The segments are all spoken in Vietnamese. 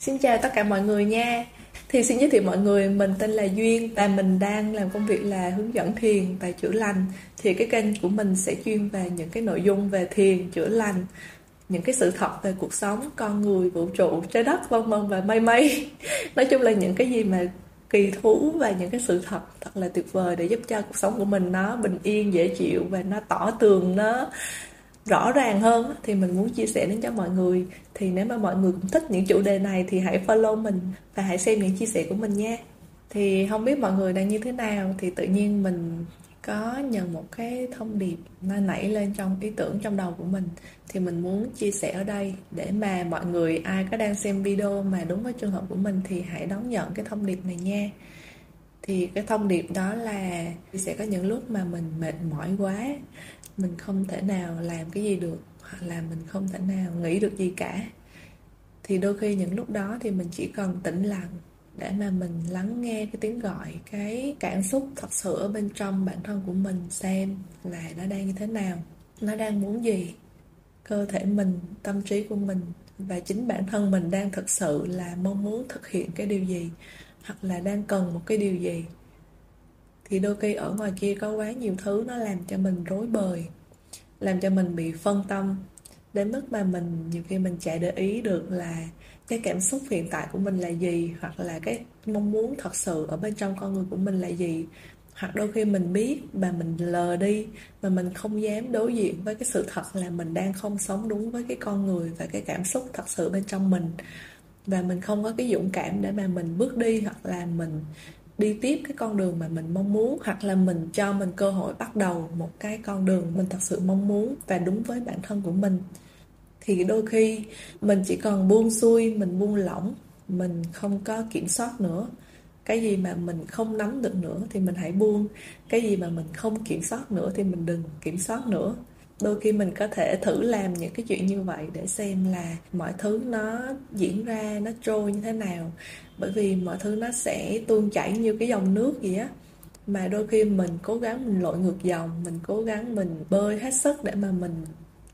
Xin chào tất cả mọi người nha. Thì xin giới thiệu mọi người, mình tên là Duyên Và mình đang làm công việc là hướng dẫn thiền và chữa lành. Thì cái kênh của mình sẽ chuyên về những cái nội dung về thiền, chữa lành những cái sự thật về cuộc sống, con người, vũ trụ, trái đất, vân vân và mây mây. Nói chung là những cái gì mà kỳ thú và những cái sự thật thật là tuyệt vời để giúp cho cuộc sống của mình nó bình yên, dễ chịu và nó tỏ tường, nó rõ ràng hơn thì mình muốn chia sẻ đến cho mọi người. Thì nếu mà mọi người cũng thích những chủ đề này thì hãy follow mình và hãy xem những chia sẻ của mình nha. Thì không biết mọi người đang như thế nào, thì tự nhiên mình có nhận một cái thông điệp nó nảy lên trong ý tưởng trong đầu của mình. Thì mình muốn chia sẻ ở đây để mà mọi người, ai có đang xem video mà đúng với trường hợp của mình thì hãy đón nhận cái thông điệp này nha. Thì cái thông điệp đó là sẽ có những lúc mà mình mệt mỏi quá mình không thể nào làm cái gì được, hoặc là mình không thể nào nghĩ được gì cả. Thì đôi khi những lúc đó thì mình chỉ cần tĩnh lặng để mà mình lắng nghe cái tiếng gọi, cái cảm xúc thật sự ở bên trong bản thân của mình xem là nó đang như thế nào, nó đang muốn gì. Cơ thể mình, tâm trí của mình và chính bản thân mình đang thực sự là mong muốn thực hiện cái điều gì, hoặc là đang cần một cái điều gì thì đôi khi ở ngoài kia có quá nhiều thứ nó làm cho mình rối bời, làm cho mình bị phân tâm. Đến mức mà mình, nhiều khi mình chả để ý được là cái cảm xúc hiện tại của mình là gì, hoặc là cái mong muốn thật sự ở bên trong con người của mình là gì. Hoặc đôi khi mình biết mà mình lờ đi, mà mình không dám đối diện với cái sự thật là mình đang không sống đúng với cái con người và cái cảm xúc thật sự bên trong mình. Và mình không có cái dũng cảm để mà mình bước đi hoặc là mình đi tiếp cái con đường mà mình mong muốn, hoặc là mình cho mình cơ hội bắt đầu một cái con đường mình thật sự mong muốn và đúng với bản thân của mình. Thì đôi khi mình chỉ còn buông xuôi, mình buông lỏng, mình không có kiểm soát nữa. Cái gì mà mình không nắm được nữa thì mình hãy buông, cái gì mà mình không kiểm soát nữa thì mình đừng kiểm soát nữa đôi khi mình có thể thử làm những cái chuyện như vậy để xem là mọi thứ nó diễn ra, nó trôi như thế nào. Bởi vì mọi thứ nó sẽ tuôn chảy như cái dòng nước vậy á. Mà đôi khi mình cố gắng mình lội ngược dòng, mình cố gắng mình bơi hết sức để mà mình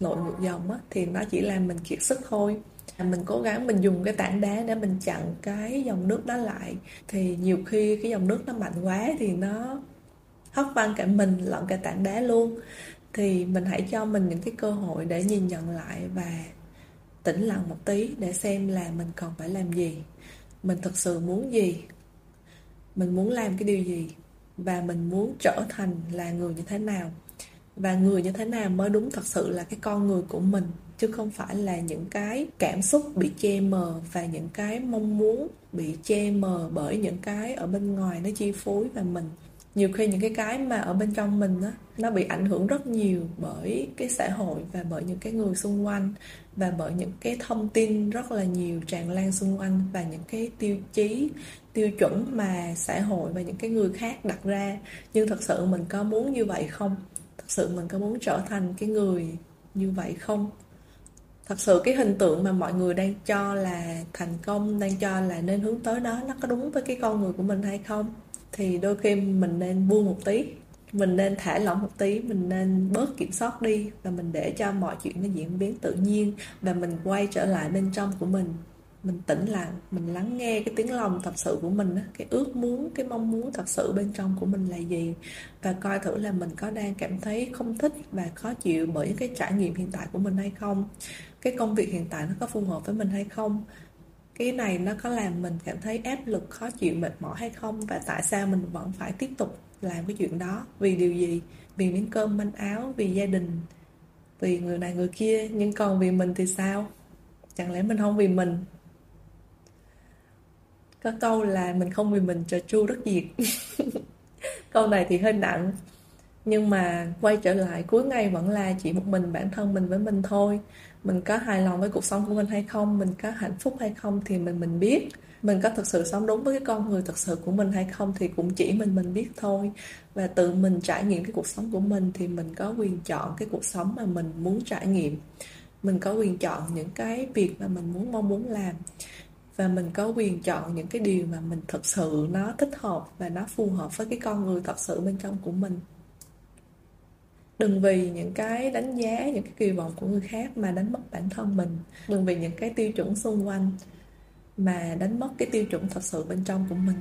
lội ngược dòng á, thì nó chỉ làm mình kiệt sức thôi. Mình cố gắng mình dùng cái tảng đá để mình chặn cái dòng nước đó lại, thì nhiều khi cái dòng nước nó mạnh quá thì nó hất văng cả mình lẫn cả tảng đá luôn thì mình hãy cho mình những cái cơ hội để nhìn nhận lại và tĩnh lặng một tí để xem là mình còn phải làm gì. Mình thực sự muốn gì? Mình muốn làm cái điều gì? Và mình muốn trở thành là người như thế nào? Và người như thế nào mới đúng thật sự là cái con người của mình, chứ không phải là những cái cảm xúc bị che mờ và những cái mong muốn bị che mờ bởi những cái ở bên ngoài nó chi phối và mình nhiều khi những cái cái mà ở bên trong mình á, nó bị ảnh hưởng rất nhiều bởi cái xã hội và bởi những cái người xung quanh và bởi những cái thông tin rất là nhiều tràn lan xung quanh và những cái tiêu chí, tiêu chuẩn mà xã hội và những cái người khác đặt ra. Nhưng thật sự mình có muốn như vậy không? Thật sự mình có muốn trở thành cái người như vậy không? Thật sự cái hình tượng mà mọi người đang cho là thành công, đang cho là nên hướng tới đó, nó có đúng với cái con người của mình hay không? Thì đôi khi mình nên buông một tí, mình nên thả lỏng một tí, mình nên bớt kiểm soát đi và mình để cho mọi chuyện nó diễn biến tự nhiên và mình quay trở lại bên trong của mình. Mình tĩnh lặng, mình lắng nghe cái tiếng lòng thật sự của mình cái ước muốn, cái mong muốn thật sự bên trong của mình là gì. Và coi thử là mình có đang cảm thấy không thích và khó chịu bởi cái trải nghiệm hiện tại của mình hay không. Cái công việc hiện tại nó có phù hợp với mình hay không cái này nó có làm mình cảm thấy áp lực, khó chịu, mệt mỏi hay không? Và tại sao mình vẫn phải tiếp tục làm cái chuyện đó? Vì điều gì? Vì miếng cơm, manh áo, vì gia đình, vì người này người kia. Nhưng còn vì mình thì sao? Chẳng lẽ mình không vì mình? Có câu là mình không vì mình trời chu rất diệt câu này thì hơi nặng nhưng mà quay trở lại, cuối ngày vẫn là chỉ một mình bản thân mình với mình thôi. Mình có hài lòng với cuộc sống của mình hay không, mình có hạnh phúc hay không thì mình mình biết. Mình có thực sự sống đúng với cái con người thật sự của mình hay không thì cũng chỉ mình mình biết thôi. Và tự mình trải nghiệm cái cuộc sống của mình thì mình có quyền chọn cái cuộc sống mà mình muốn trải nghiệm. Mình có quyền chọn những cái việc mà mình muốn, mong muốn làm. Và mình có quyền chọn những cái điều mà mình thực sự nó thích hợp và nó phù hợp với cái con người thật sự bên trong của mình đừng vì những cái đánh giá, những cái kỳ vọng của người khác mà đánh mất bản thân mình. Đừng vì những cái tiêu chuẩn xung quanh mà đánh mất cái tiêu chuẩn thật sự bên trong của mình.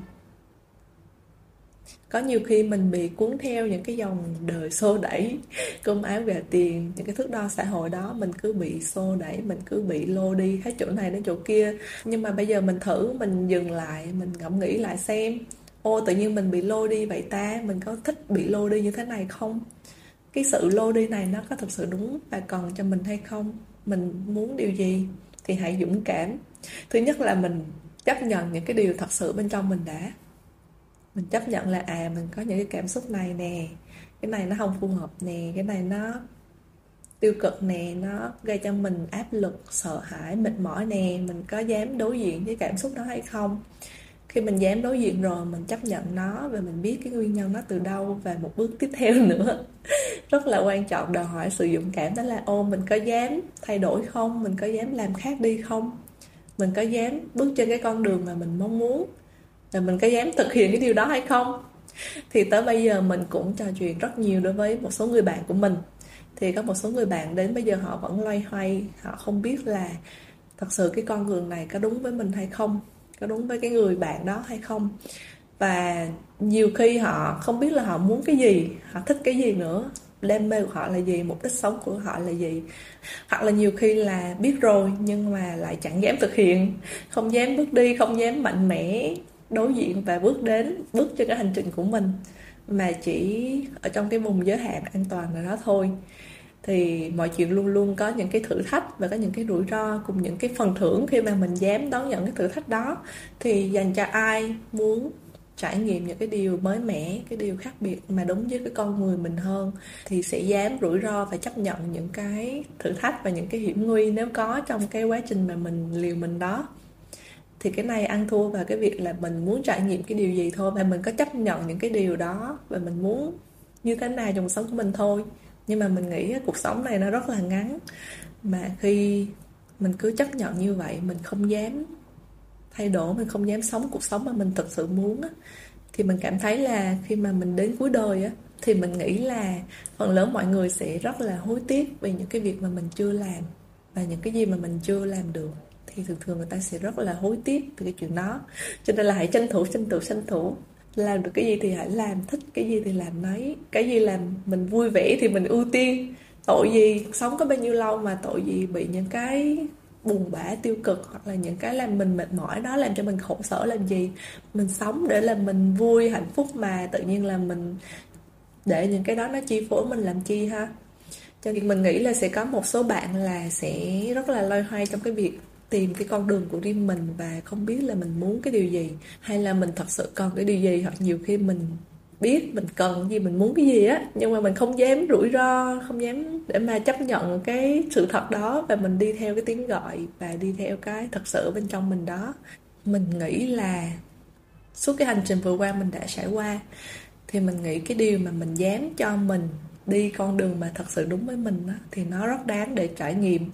Có nhiều khi mình bị cuốn theo những cái dòng đời xô đẩy, cơm áo gà tiền, những cái thước đo xã hội đó, mình cứ bị xô đẩy, mình cứ bị lô đi hết chỗ này đến chỗ kia. Nhưng mà bây giờ mình thử, mình dừng lại, mình ngẫm nghĩ lại xem, ô, tự nhiên mình bị lô đi vậy ta? Mình có thích bị lô đi như thế này không? Cái sự lô đi này nó có thực sự đúng và còn cho mình hay không? Mình muốn điều gì thì hãy dũng cảm. Thứ nhất là mình chấp nhận những cái điều thật sự bên trong mình đã. Mình chấp nhận là à mình có những cái cảm xúc này nè, cái này nó không phù hợp nè, cái này nó tiêu cực nè, nó gây cho mình áp lực, sợ hãi, mệt mỏi nè, mình có dám đối diện với cảm xúc đó hay không? Khi mình dám đối diện rồi, mình chấp nhận nó và mình biết cái nguyên nhân nó từ đâu và một bước tiếp theo nữa. Rất là quan trọng đòi hỏi sự dũng cảm, đó là, ô, mình có dám thay đổi không? Mình có dám làm khác đi không? Mình có dám bước trên cái con đường mà mình mong muốn? Và mình có dám thực hiện cái điều đó hay không? Thì tới bây giờ mình cũng trò chuyện rất nhiều đối với một số người bạn của mình. Thì có một số người bạn đến bây giờ họ vẫn loay hoay, họ không biết là thật sự cái con đường này có đúng với mình hay không có đúng với cái người bạn đó hay không. Và nhiều khi họ không biết là họ muốn cái gì, họ thích cái gì nữa. Đam mê của họ là gì, mục đích sống của họ là gì. Hoặc là nhiều khi là biết rồi, nhưng mà lại chẳng dám thực hiện. Không dám bước đi, không dám mạnh mẽ đối diện và bước đến, bước trên cái hành trình của mình. Mà chỉ ở trong cái vùng giới hạn an toàn nào đó thôi thì mọi chuyện luôn luôn có những cái thử thách và có những cái rủi ro cùng những cái phần thưởng khi mà mình dám đón nhận cái thử thách đó. Thì dành cho ai muốn trải nghiệm những cái điều mới mẻ, cái điều khác biệt mà đúng với cái con người mình hơn thì sẽ dám rủi ro và chấp nhận những cái thử thách và những cái hiểm nguy nếu có trong cái quá trình mà mình liều mình đó. Thì cái này ăn thua vào cái việc là mình muốn trải nghiệm cái điều gì thôi và mình có chấp nhận những cái điều đó và mình muốn như thế nào trong cuộc sống của mình thôi nhưng mà mình nghĩ cuộc sống này nó rất là ngắn. Mà khi mình cứ chấp nhận như vậy mình không dám thay đổi mình không dám sống cuộc sống mà mình thực sự muốn á, thì mình cảm thấy là khi mà mình đến cuối đời á, thì mình nghĩ là phần lớn mọi người sẽ rất là hối tiếc vì những cái việc mà mình chưa làm và những cái gì mà mình chưa làm được. Thì thường thường người ta sẽ rất là hối tiếc từ cái chuyện đó. Cho nên là hãy tranh thủ tranh thủ tranh thủ làm được cái gì thì hãy làm, thích cái gì thì làm nấy. Cái gì làm mình vui vẻ thì mình ưu tiên. Tội gì sống có bao nhiêu lâu mà tội gì bị những cái buồn bã, tiêu cực hoặc là những cái làm mình mệt mỏi, đó làm cho mình khổ sở làm gì? Mình sống để làm mình vui, hạnh phúc mà tự nhiên là mình để những cái đó nó chi phối mình làm chi ha? Cho nên mình nghĩ là sẽ có một số bạn là sẽ rất là loay hoay trong cái việc tìm cái con đường của riêng mình và không biết là mình muốn cái điều gì hay là mình thật sự cần cái điều gì hoặc nhiều khi mình biết mình cần gì mình muốn cái gì á nhưng mà mình không dám rủi ro không dám để mà chấp nhận cái sự thật đó và mình đi theo cái tiếng gọi và đi theo cái thật sự bên trong mình đó. Mình nghĩ là suốt cái hành trình vừa qua mình đã trải qua thì mình nghĩ cái điều mà mình dám cho mình đi con đường mà thật sự đúng với mình đó, thì nó rất đáng để trải nghiệm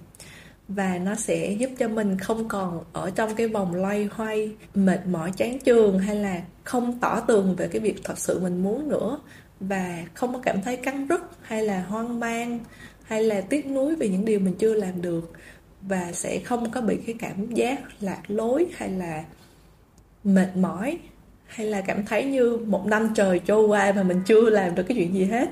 và nó sẽ giúp cho mình không còn ở trong cái vòng loay hoay, mệt mỏi, chán chường hay là không tỏ tường về cái việc thật sự mình muốn nữa. Và không có cảm thấy cắn rứt hay là hoang mang hay là tiếc nuối về những điều mình chưa làm được. Và sẽ không có bị cái cảm giác lạc lối hay là mệt mỏi hay là cảm thấy như một năm trời trôi qua mà mình chưa làm được cái chuyện gì hết.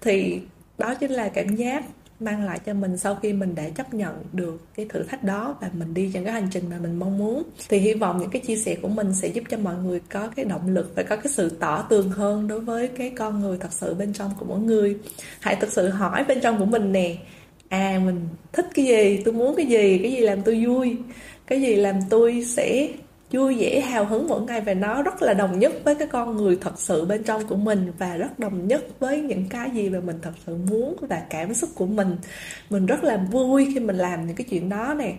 Thì đó chính là cảm giác mang lại cho mình sau khi mình đã chấp nhận được cái thử thách đó và mình đi trên cái hành trình mà mình mong muốn. Thì hy vọng những cái chia sẻ của mình sẽ giúp cho mọi người có cái động lực và có cái sự tỏ tường hơn đối với cái con người thật sự bên trong của mỗi người. Hãy thực sự hỏi bên trong của mình nè à mình thích cái gì? Tôi muốn cái gì? Cái gì làm tôi vui? Cái gì làm tôi sẽ vui vẻ, hào hứng mỗi ngày và nó rất là đồng nhất với cái con người thật sự bên trong của mình và rất đồng nhất với những cái gì mà mình thật sự muốn và cảm xúc của mình. Mình rất là vui khi mình làm những cái chuyện đó nè.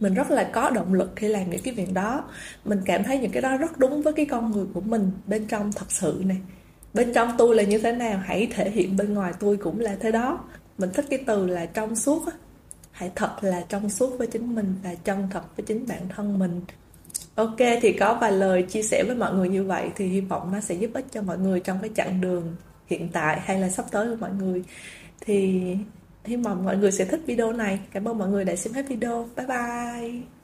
Mình rất là có động lực khi làm những cái việc đó. Mình cảm thấy những cái đó rất đúng với cái con người của mình bên trong thật sự nè. Bên trong tôi là như thế nào, hãy thể hiện bên ngoài tôi cũng là thế đó. Mình thích cái từ là trong suốt á. Hãy thật là trong suốt với chính mình và chân thật với chính bản thân mình. Ok, thì có vài lời chia sẻ với mọi người như vậy thì hy vọng nó sẽ giúp ích cho mọi người trong cái chặng đường hiện tại hay là sắp tới của mọi người. Thì hy vọng mọi người sẽ thích video này. Cảm ơn mọi người đã xem hết video. Bye bye.